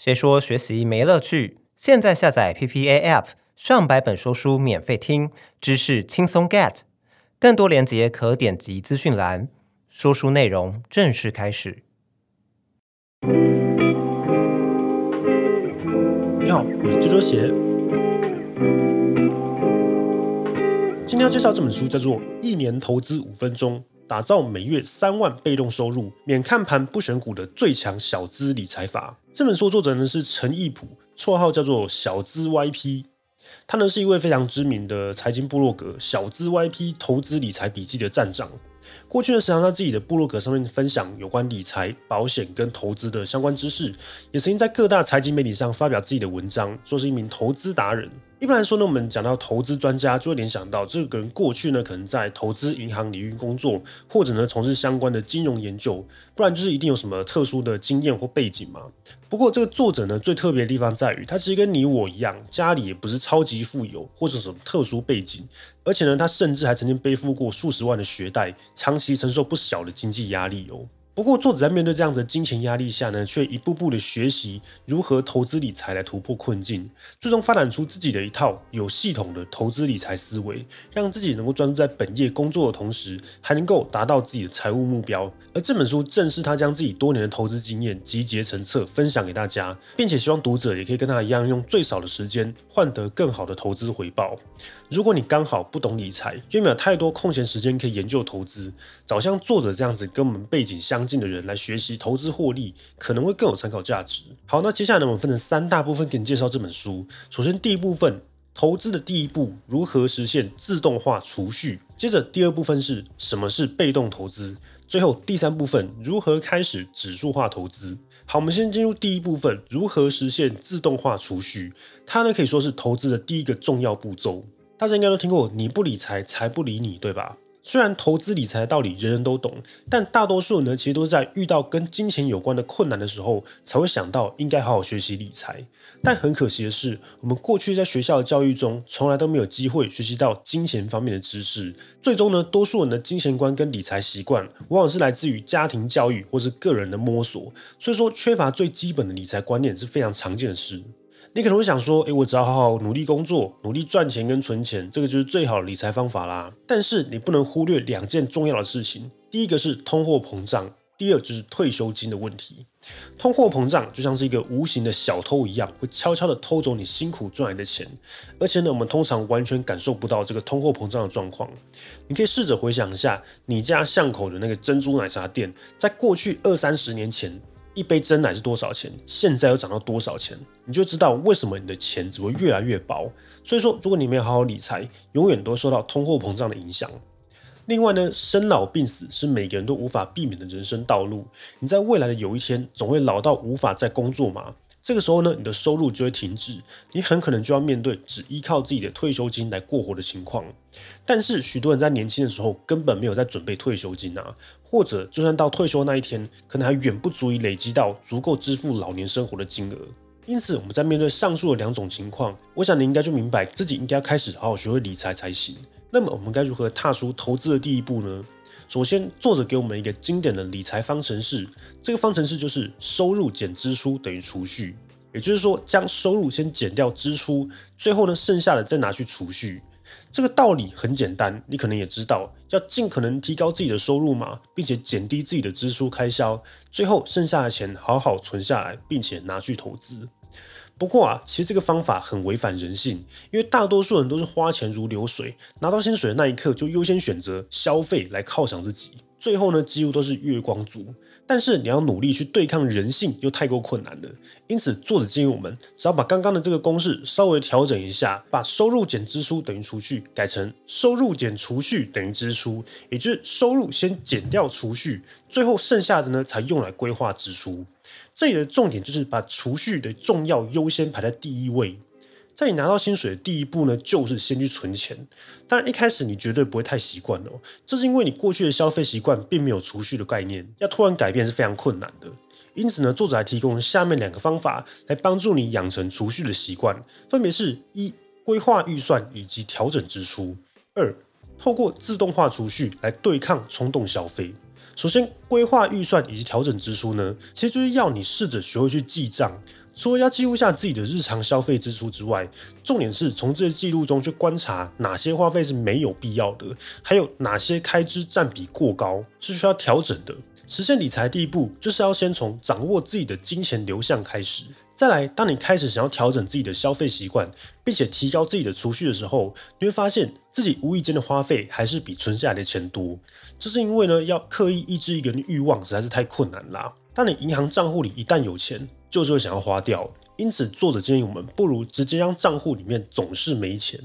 谁说学习没乐趣？现在下载 PPA App，上百本说书免费听，知识轻松 get。更多链接可点击资讯栏。说书内容正式开始。你好，我是周周鞋。今天要介绍这本书叫做《一年投资五分钟》。打造每月三万被动收入，免看盘不选股的最强小资理财法。这本书作者呢是陈义普，绰号叫做小资 YP。他呢是一位非常知名的财经部落格“小资 YP 投资理财笔记”的站长。过去呢，时常在自己的部落格上面分享有关理财、保险跟投资的相关知识，也曾经在各大财经媒体上发表自己的文章，说是一名投资达人。一般来说呢，我们讲到投资专家，就会联想到这个人过去呢，可能在投资银行领域工作，或者呢从事相关的金融研究，不然就是一定有什么特殊的经验或背景嘛。不过这个作者呢，最特别的地方在于，他其实跟你我一样，家里也不是超级富有，或者什么特殊背景，而且呢，他甚至还曾经背负过数十万的学贷，长期承受不小的经济压力哦。不过，作者在面对这样子的金钱压力下呢，却一步步的学习如何投资理财来突破困境，最终发展出自己的一套有系统的投资理财思维，让自己能够专注在本业工作的同时，还能够达到自己的财务目标。而这本书正是他将自己多年的投资经验集结成册，分享给大家，并且希望读者也可以跟他一样，用最少的时间换得更好的投资回报。如果你刚好不懂理财，又没有太多空闲时间可以研究投资，找像作者这样子跟我们背景相近的人来学习投资获利，可能会更有参考价值。好，那接下来呢，我们分成三大部分给你介绍这本书。首先，第一部分，投资的第一步，如何实现自动化储蓄？接着，第二部分是什么是被动投资？最后，第三部分，如何开始指数化投资？好，我们先进入第一部分，如何实现自动化储蓄？它呢，可以说是投资的第一个重要步骤。大家应该都听过“你不理财，财不理你”，对吧？虽然投资理财的道理人人都懂，但大多数人呢，其实都是在遇到跟金钱有关的困难的时候，才会想到应该好好学习理财。但很可惜的是，我们过去在学校的教育中，从来都没有机会学习到金钱方面的知识。最终呢，多数人的金钱观跟理财习惯，往往是来自于家庭教育或是个人的摸索。所以说，缺乏最基本的理财观念是非常常见的事。你可能会想说，诶，我只要好好努力工作，努力赚钱跟存钱，这个就是最好的理财方法啦。但是你不能忽略两件重要的事情，第一个是通货膨胀，第二就是退休金的问题。通货膨胀就像是一个无形的小偷一样，会悄悄地偷走你辛苦赚来的钱，而且呢，我们通常完全感受不到这个通货膨胀的状况。你可以试着回想一下，你家巷口的那个珍珠奶茶店，在过去二三十年前。一杯真奶是多少钱？现在又涨到多少钱？你就知道为什么你的钱只会越来越薄。所以说，如果你没有好好理财，永远都会受到通货膨胀的影响。另外呢，生老病死是每个人都无法避免的人生道路。你在未来的有一天，总会老到无法再工作嘛。这个时候呢，你的收入就会停止，你很可能就要面对只依靠自己的退休金来过活的情况。但是，许多人在年轻的时候根本没有在准备退休金啊，或者就算到退休那一天，可能还远不足以累积到足够支付老年生活的金额。因此，我们在面对上述的两种情况，我想你应该就明白自己应该要开始好好学会理财才行。那么，我们该如何踏出投资的第一步呢？首先，作者给我们一个经典的理财方程式，这个方程式就是收入减支出等于储蓄，也就是说，将收入先减掉支出，最后呢，剩下的再拿去储蓄。这个道理很简单，你可能也知道，要尽可能提高自己的收入嘛，并且减低自己的支出开销，最后剩下的钱好好存下来，并且拿去投资。不过啊，其实这个方法很违反人性，因为大多数人都是花钱如流水，拿到薪水的那一刻就优先选择消费来犒赏自己，最后呢，几乎都是月光族。但是你要努力去对抗人性，又太过困难了。因此，作者建议我们，只要把刚刚的这个公式稍微调整一下，把收入减支出等于储蓄改成收入减储蓄等于支出，也就是收入先减掉储蓄，最后剩下的呢才用来规划支出。这里的重点就是把储蓄的重要优先排在第一位。在你拿到薪水的第一步呢，就是先去存钱。当然，一开始你绝对不会太习惯哦，这是因为你过去的消费习惯并没有储蓄的概念，要突然改变是非常困难的。因此呢，作者还提供了下面两个方法来帮助你养成储蓄的习惯，分别是一、规划预算以及调整支出；二、透过自动化储蓄来对抗冲动消费。首先，规划预算以及调整支出呢，其实就是要你试着学会去记账。除了要记录下自己的日常消费支出之外，重点是从这些记录中去观察哪些花费是没有必要的，还有哪些开支占比过高是需要调整的。实现理财第一步就是要先从掌握自己的金钱流向开始。再来，当你开始想要调整自己的消费习惯，并且提高自己的储蓄的时候，你会发现自己无意间的花费还是比存下来的钱多。这是因为呢，要刻意抑制一个人的欲望实在是太困难啦。当你银行账户里一旦有钱，就是会想要花掉。因此，作者建议我们不如直接让账户里面总是没钱。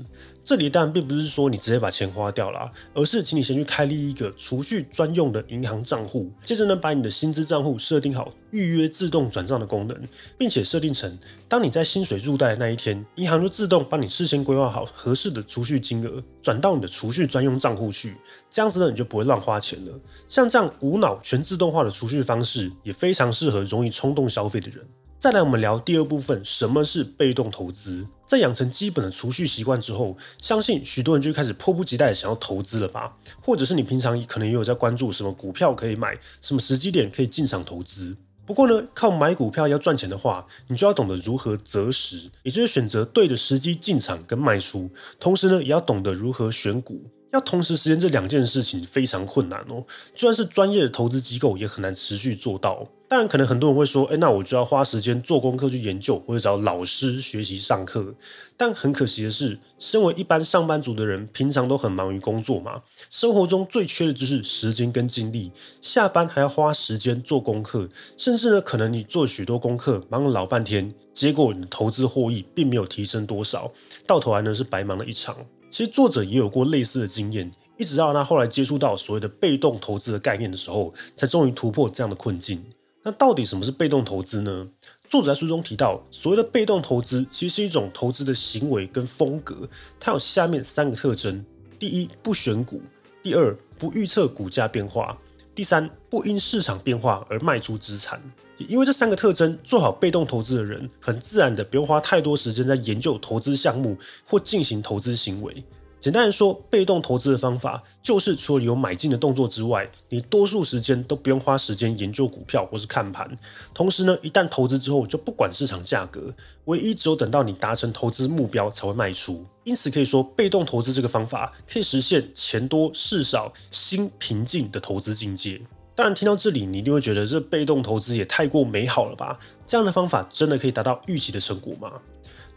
这里当然并不是说你直接把钱花掉了，而是请你先去开立一个储蓄专用的银行账户，接着呢，把你的薪资账户设定好预约自动转账的功能，并且设定成当你在薪水入袋的那一天，银行就自动帮你事先规划好合适的储蓄金额，转到你的储蓄专用账户去。这样子呢，你就不会乱花钱了。像这样无脑全自动化的储蓄方式，也非常适合容易冲动消费的人。再来，我们聊第二部分，什么是被动投资？在养成基本的储蓄习惯之后，相信许多人就开始迫不及待想要投资了吧？或者是你平常可能也有在关注什么股票可以买，什么时机点可以进场投资。不过呢，靠买股票要赚钱的话，你就要懂得如何择时，也就是选择对的时机进场跟卖出，同时呢，也要懂得如何选股。要同时实现这两件事情非常困难哦，就算是专业的投资机构也很难持续做到。当然，可能很多人会说，哎，那我就要花时间做功课去研究，或者找老师学习上课。但很可惜的是，身为一般上班族的人，平常都很忙于工作嘛，生活中最缺的就是时间跟精力。下班还要花时间做功课，甚至呢，可能你做许多功课，忙了老半天，结果你的投资获益并没有提升多少，到头来呢是白忙了一场。其实作者也有过类似的经验，一直到他后来接触到所谓的被动投资的概念的时候，才终于突破这样的困境。那到底什么是被动投资呢？作者在书中提到，所谓的被动投资其实是一种投资的行为跟风格，它有下面三个特征：第一，不选股；第二，不预测股价变化；第三，不因市场变化而卖出资产。因为这三个特征，做好被动投资的人，很自然的不用花太多时间在研究投资项目或进行投资行为。简单来说，被动投资的方法就是除了有买进的动作之外，你多数时间都不用花时间研究股票或是看盘。同时呢，一旦投资之后，就不管市场价格，唯一只有等到你达成投资目标才会卖出。因此可以说，被动投资这个方法可以实现钱多事少、心平静的投资境界。当然，听到这里，你一定会觉得这被动投资也太过美好了吧？这样的方法真的可以达到预期的成果吗？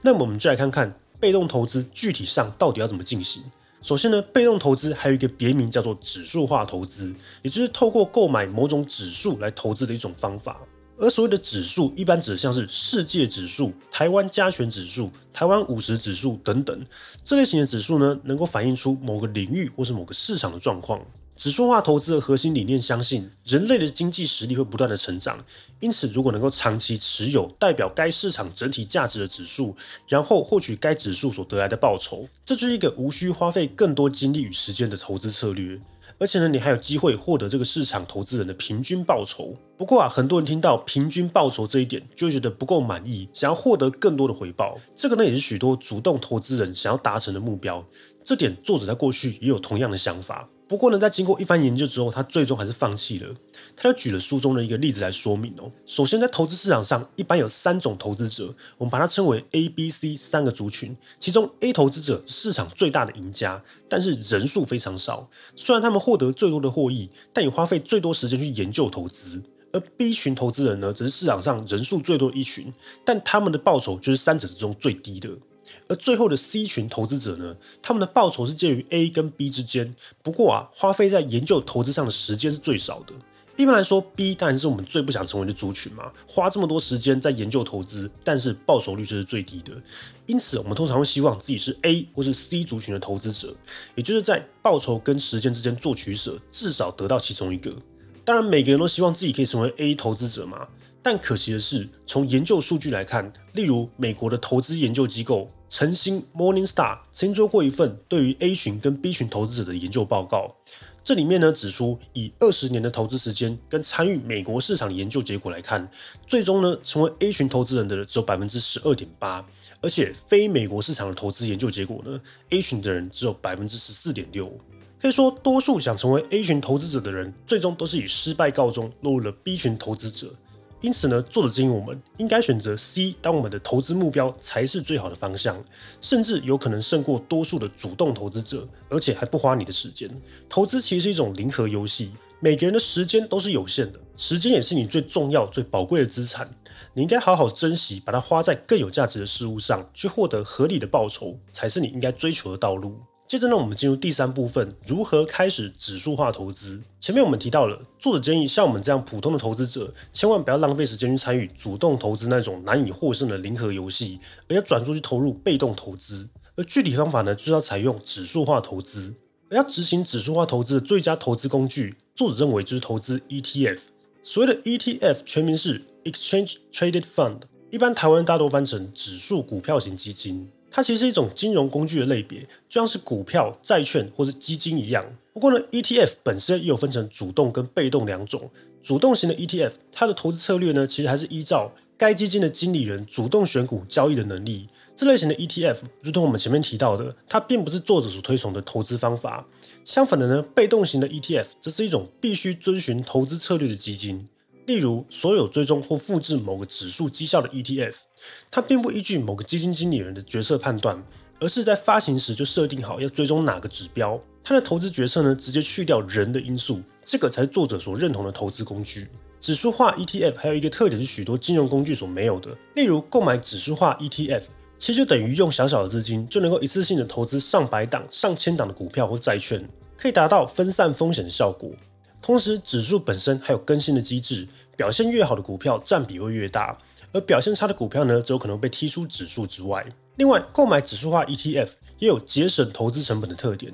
那么我们就来看看。被动投资具体上到底要怎么进行？首先呢，被动投资还有一个别名叫做指数化投资，也就是透过购买某种指数来投资的一种方法。而所谓的指数，一般指的是世界指数、台湾加权指数、台湾五十指数等等这类型的指数呢，能够反映出某个领域或是某个市场的状况。指数化投资的核心理念相信，人类的经济实力会不断的成长，因此如果能够长期持有代表该市场整体价值的指数，然后获取该指数所得来的报酬，这就是一个无需花费更多精力与时间的投资策略。而且呢，你还有机会获得这个市场投资人的平均报酬。不过啊，很多人听到平均报酬这一点，就觉得不够满意，想要获得更多的回报。这个呢，也是许多主动投资人想要达成的目标。这点作者在过去也有同样的想法。不过呢，在经过一番研究之后，他最终还是放弃了。他就举了书中的一个例子来说明哦。首先，在投资市场上，一般有三种投资者，我们把它称为 A、B、C 三个族群。其中 A 投资者是市场最大的赢家，但是人数非常少。虽然他们获得最多的获益，但也花费最多时间去研究投资。而 B 群投资人呢，则是市场上人数最多的一群，但他们的报酬就是三者之中最低的。而最后的 C 群投资者呢，他们的报酬是介于 A 跟 B 之间，不过啊，花费在研究投资上的时间是最少的。一般来说，B 当然是我们最不想成为的族群嘛，花这么多时间在研究投资，但是报酬率却是最低的。因此，我们通常会希望自己是 A 或是 C 族群的投资者，也就是在报酬跟时间之间做取舍，至少得到其中一个。当然，每个人都希望自己可以成为 A 投资者嘛，但可惜的是，从研究数据来看，例如美国的投资研究机构。晨星 Morningstar 曾经做过一份对于 A 群跟 B 群投资者的研究报告，这里面呢指出，以二十年的投资时间跟参与美国市场研究结果来看，最终呢成为 A 群投资人的只有百分之十二点八，而且非美国市场的投资研究结果呢，A 群的人只有百分之十四点六。可以说，多数想成为 A 群投资者的人，最终都是以失败告终，落入了 B 群投资者。因此呢，作者建议我们应该选择 C 当我们的投资目标才是最好的方向，甚至有可能胜过多数的主动投资者，而且还不花你的时间。投资其实是一种零和游戏，每个人的时间都是有限的，时间也是你最重要、最宝贵的资产，你应该好好珍惜，把它花在更有价值的事物上，去获得合理的报酬，才是你应该追求的道路。接着呢，我们进入第三部分，如何开始指数化投资。前面我们提到了，作者建议像我们这样普通的投资者，千万不要浪费时间去参与主动投资那种难以获胜的零和游戏，而要转出去投入被动投资。而具体方法呢，就是要采用指数化投资。而要执行指数化投资的最佳投资工具，作者认为就是投资 ETF。所谓的 ETF 全名是 Exchange Traded Fund，一般台湾大多翻成指数股票型基金。它其实是一种金融工具的类别，就像是股票、债券或是基金一样。不过呢，ETF 本身也有分成主动跟被动两种。主动型的 ETF，它的投资策略呢，其实还是依照该基金的经理人主动选股交易的能力。这类型的 ETF，如同我们前面提到的，它并不是作者所推崇的投资方法。相反的呢，被动型的 ETF，则是一种必须遵循投资策略的基金。例如，所有追踪或复制某个指数绩效的 ETF，它并不依据某个基金经理人的决策判断，而是在发行时就设定好要追踪哪个指标。它的投资决策呢，直接去掉人的因素，这个才是作者所认同的投资工具。指数化 ETF 还有一个特点是许多金融工具所没有的，例如购买指数化 ETF，其实就等于用小小的资金就能够一次性的投资上百档、上千档的股票或债券，可以达到分散风险的效果。同时，指数本身还有更新的机制，表现越好的股票占比会越大，而表现差的股票呢，则有可能被踢出指数之外。另外，购买指数化 ETF 也有节省投资成本的特点。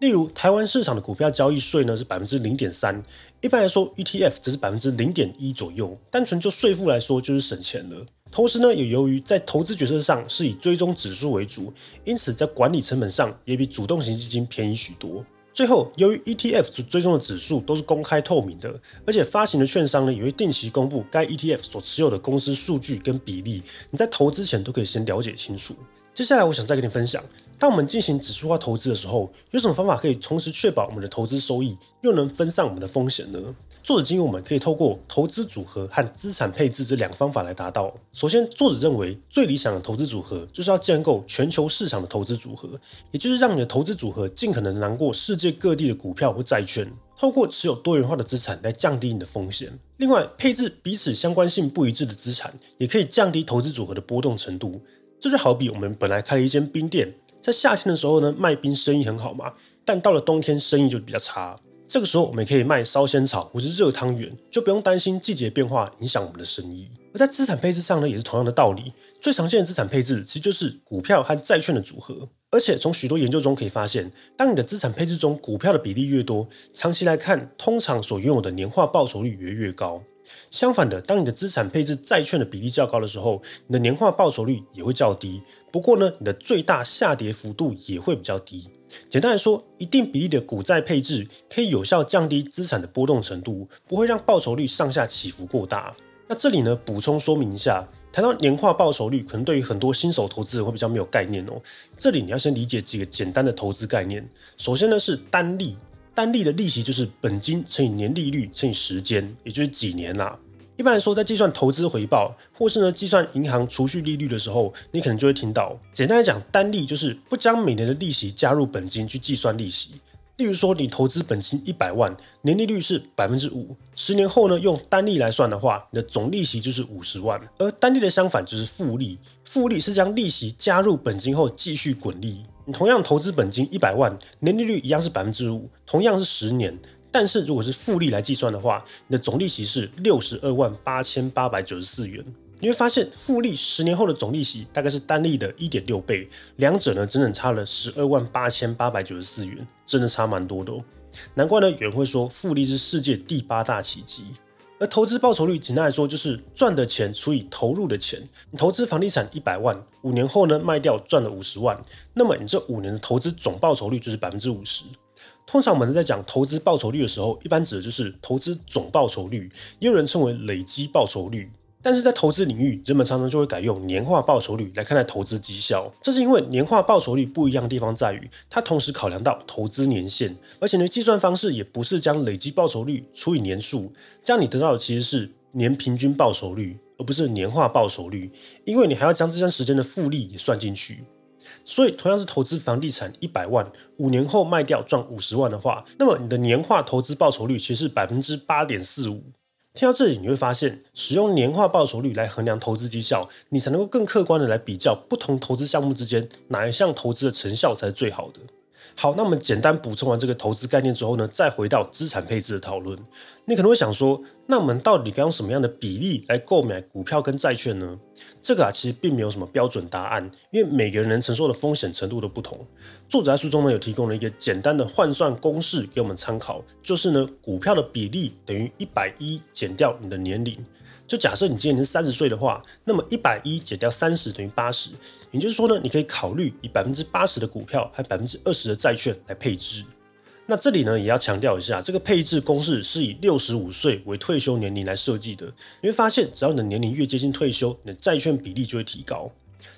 例如，台湾市场的股票交易税呢是百分之零点三，一般来说 ETF 则是百分之零点一左右。单纯就税负来说，就是省钱了。同时呢，也由于在投资决策上是以追踪指数为主，因此在管理成本上也比主动型基金便宜许多。最后，由于 ETF 所追踪的指数都是公开透明的，而且发行的券商呢也会定期公布该 ETF 所持有的公司数据跟比例，你在投资前都可以先了解清楚。接下来，我想再跟你分享，当我们进行指数化投资的时候，有什么方法可以同时确保我们的投资收益，又能分散我们的风险呢？作者建议我们可以透过投资组合和资产配置这两个方法来达到。首先，作者认为最理想的投资组合就是要建构全球市场的投资组合，也就是让你的投资组合尽可能囊括世界各地的股票或债券，透过持有多元化的资产来降低你的风险。另外，配置彼此相关性不一致的资产，也可以降低投资组合的波动程度。这就好比我们本来开了一间冰店，在夏天的时候呢，卖冰生意很好嘛，但到了冬天生意就比较差。这个时候，我们也可以卖烧仙草或是热汤圆，就不用担心季节变化影响我们的生意。而在资产配置上呢，也是同样的道理。最常见的资产配置其实就是股票和债券的组合。而且从许多研究中可以发现，当你的资产配置中股票的比例越多，长期来看，通常所拥有的年化报酬率也越高。相反的，当你的资产配置债券的比例较高的时候，你的年化报酬率也会较低。不过呢，你的最大下跌幅度也会比较低。简单来说，一定比例的股债配置可以有效降低资产的波动程度，不会让报酬率上下起伏过大。那这里呢，补充说明一下，谈到年化报酬率，可能对于很多新手投资人会比较没有概念哦。这里你要先理解几个简单的投资概念。首先呢是单利，单利的利息就是本金乘以年利率乘以时间，也就是几年啦。一般来说，在计算投资回报，或是呢计算银行储蓄利率的时候，你可能就会听到，简单来讲，单利就是不将每年的利息加入本金去计算利息。例如说，你投资本金一百万，年利率是百分之五，十年后呢用单利来算的话，你的总利息就是五十万。而单利的相反就是复利，复利是将利息加入本金后继续滚利。你同样投资本金一百万，年利率一样是百分之五，同样是十年。但是如果是复利来计算的话，你的总利息是六十二万八千八百九十四元。你会发现，复利十年后的总利息大概是单利的一点六倍，两者呢整整差了十二万八千八百九十四元，真的差蛮多的哦。难怪呢，有人会说复利是世界第八大奇迹。而投资报酬率，简单来说就是赚的钱除以投入的钱。你投资房地产一百万，五年后呢卖掉赚了五十万，那么你这五年的投资总报酬率就是百分之五十。通常我们在讲投资报酬率的时候，一般指的就是投资总报酬率，也有人称为累积报酬率。但是在投资领域，人们常常就会改用年化报酬率来看待投资绩效。这是因为年化报酬率不一样的地方在于，它同时考量到投资年限，而且呢，计算方式也不是将累积报酬率除以年数，这样你得到的其实是年平均报酬率，而不是年化报酬率，因为你还要将这段时间的复利也算进去。所以，同样是投资房地产一百万，五年后卖掉赚五十万的话，那么你的年化投资报酬率其实是百分之八点四五。听到这里，你会发现，使用年化报酬率来衡量投资绩效，你才能够更客观的来比较不同投资项目之间哪一项投资的成效才是最好的。好，那我们简单补充完这个投资概念之后呢，再回到资产配置的讨论。你可能会想说，那我们到底该用什么样的比例来购买股票跟债券呢？这个啊，其实并没有什么标准答案，因为每个人能承受的风险程度都不同。作者在书中呢，有提供了一个简单的换算公式给我们参考，就是呢，股票的比例等于一百一减掉你的年龄。就假设你今年是三十岁的话，那么一百一减掉三十等于八十，也就是说呢，你可以考虑以百分之八十的股票和百分之二十的债券来配置。那这里呢，也要强调一下，这个配置公式是以六十五岁为退休年龄来设计的。你会发现，只要你的年龄越接近退休，你的债券比例就会提高。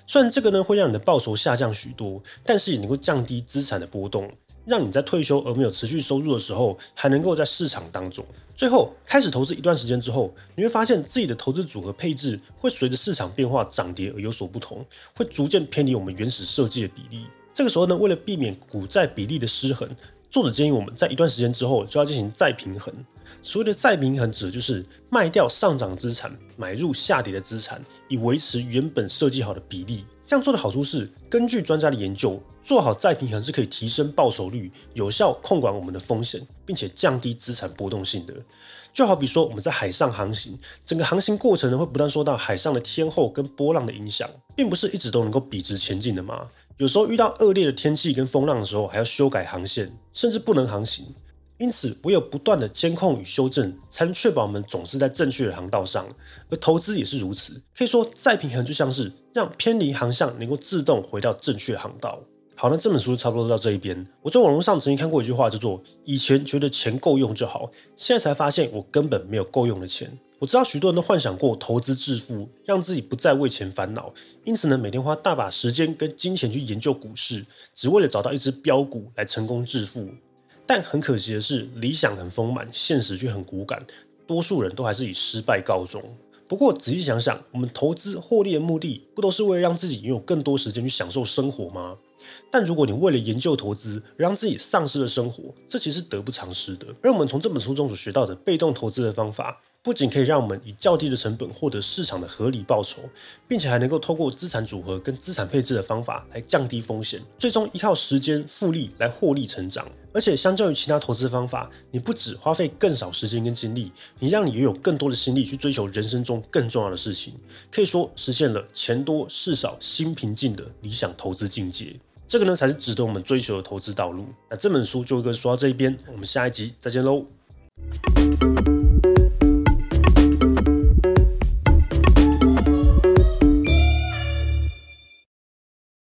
虽然这个呢会让你的报酬下降许多，但是也能够降低资产的波动。让你在退休而没有持续收入的时候，还能够在市场当中。最后开始投资一段时间之后，你会发现自己的投资组合配置会随着市场变化涨跌而有所不同，会逐渐偏离我们原始设计的比例。这个时候呢，为了避免股债比例的失衡，作者建议我们在一段时间之后就要进行再平衡。所谓的再平衡，指的就是卖掉上涨资产，买入下跌的资产，以维持原本设计好的比例。这样做的好处是，根据专家的研究，做好再平衡是可以提升报酬率，有效控管我们的风险，并且降低资产波动性的。就好比说，我们在海上航行，整个航行过程呢会不断受到海上的天候跟波浪的影响，并不是一直都能够笔直前进的嘛。有时候遇到恶劣的天气跟风浪的时候，还要修改航线，甚至不能航行。因此，唯有不断的监控与修正，才能确保我们总是在正确的航道上。而投资也是如此，可以说再平衡就像是让偏离航向能够自动回到正确航道。好，那这本书差不多到这一边。我在网络上曾经看过一句话，叫做“以前觉得钱够用就好，现在才发现我根本没有够用的钱”。我知道许多人都幻想过投资致富，让自己不再为钱烦恼，因此呢，每天花大把时间跟金钱去研究股市，只为了找到一只标股来成功致富。但很可惜的是，理想很丰满，现实却很骨感。多数人都还是以失败告终。不过仔细想想，我们投资获利的目的，不都是为了让自己拥有更多时间去享受生活吗？但如果你为了研究投资，让自己丧失了生活，这其实得不偿失的。而我们从这本书中所学到的被动投资的方法，不仅可以让我们以较低的成本获得市场的合理报酬，并且还能够透过资产组合跟资产配置的方法来降低风险，最终依靠时间复利来获利成长。而且相较于其他投资方法，你不只花费更少时间跟精力，你让你拥有更多的心力去追求人生中更重要的事情，可以说实现了钱多事少心平静的理想投资境界。这个呢才是值得我们追求的投资道路。那这本书就跟说到这一边，我们下一集再见喽。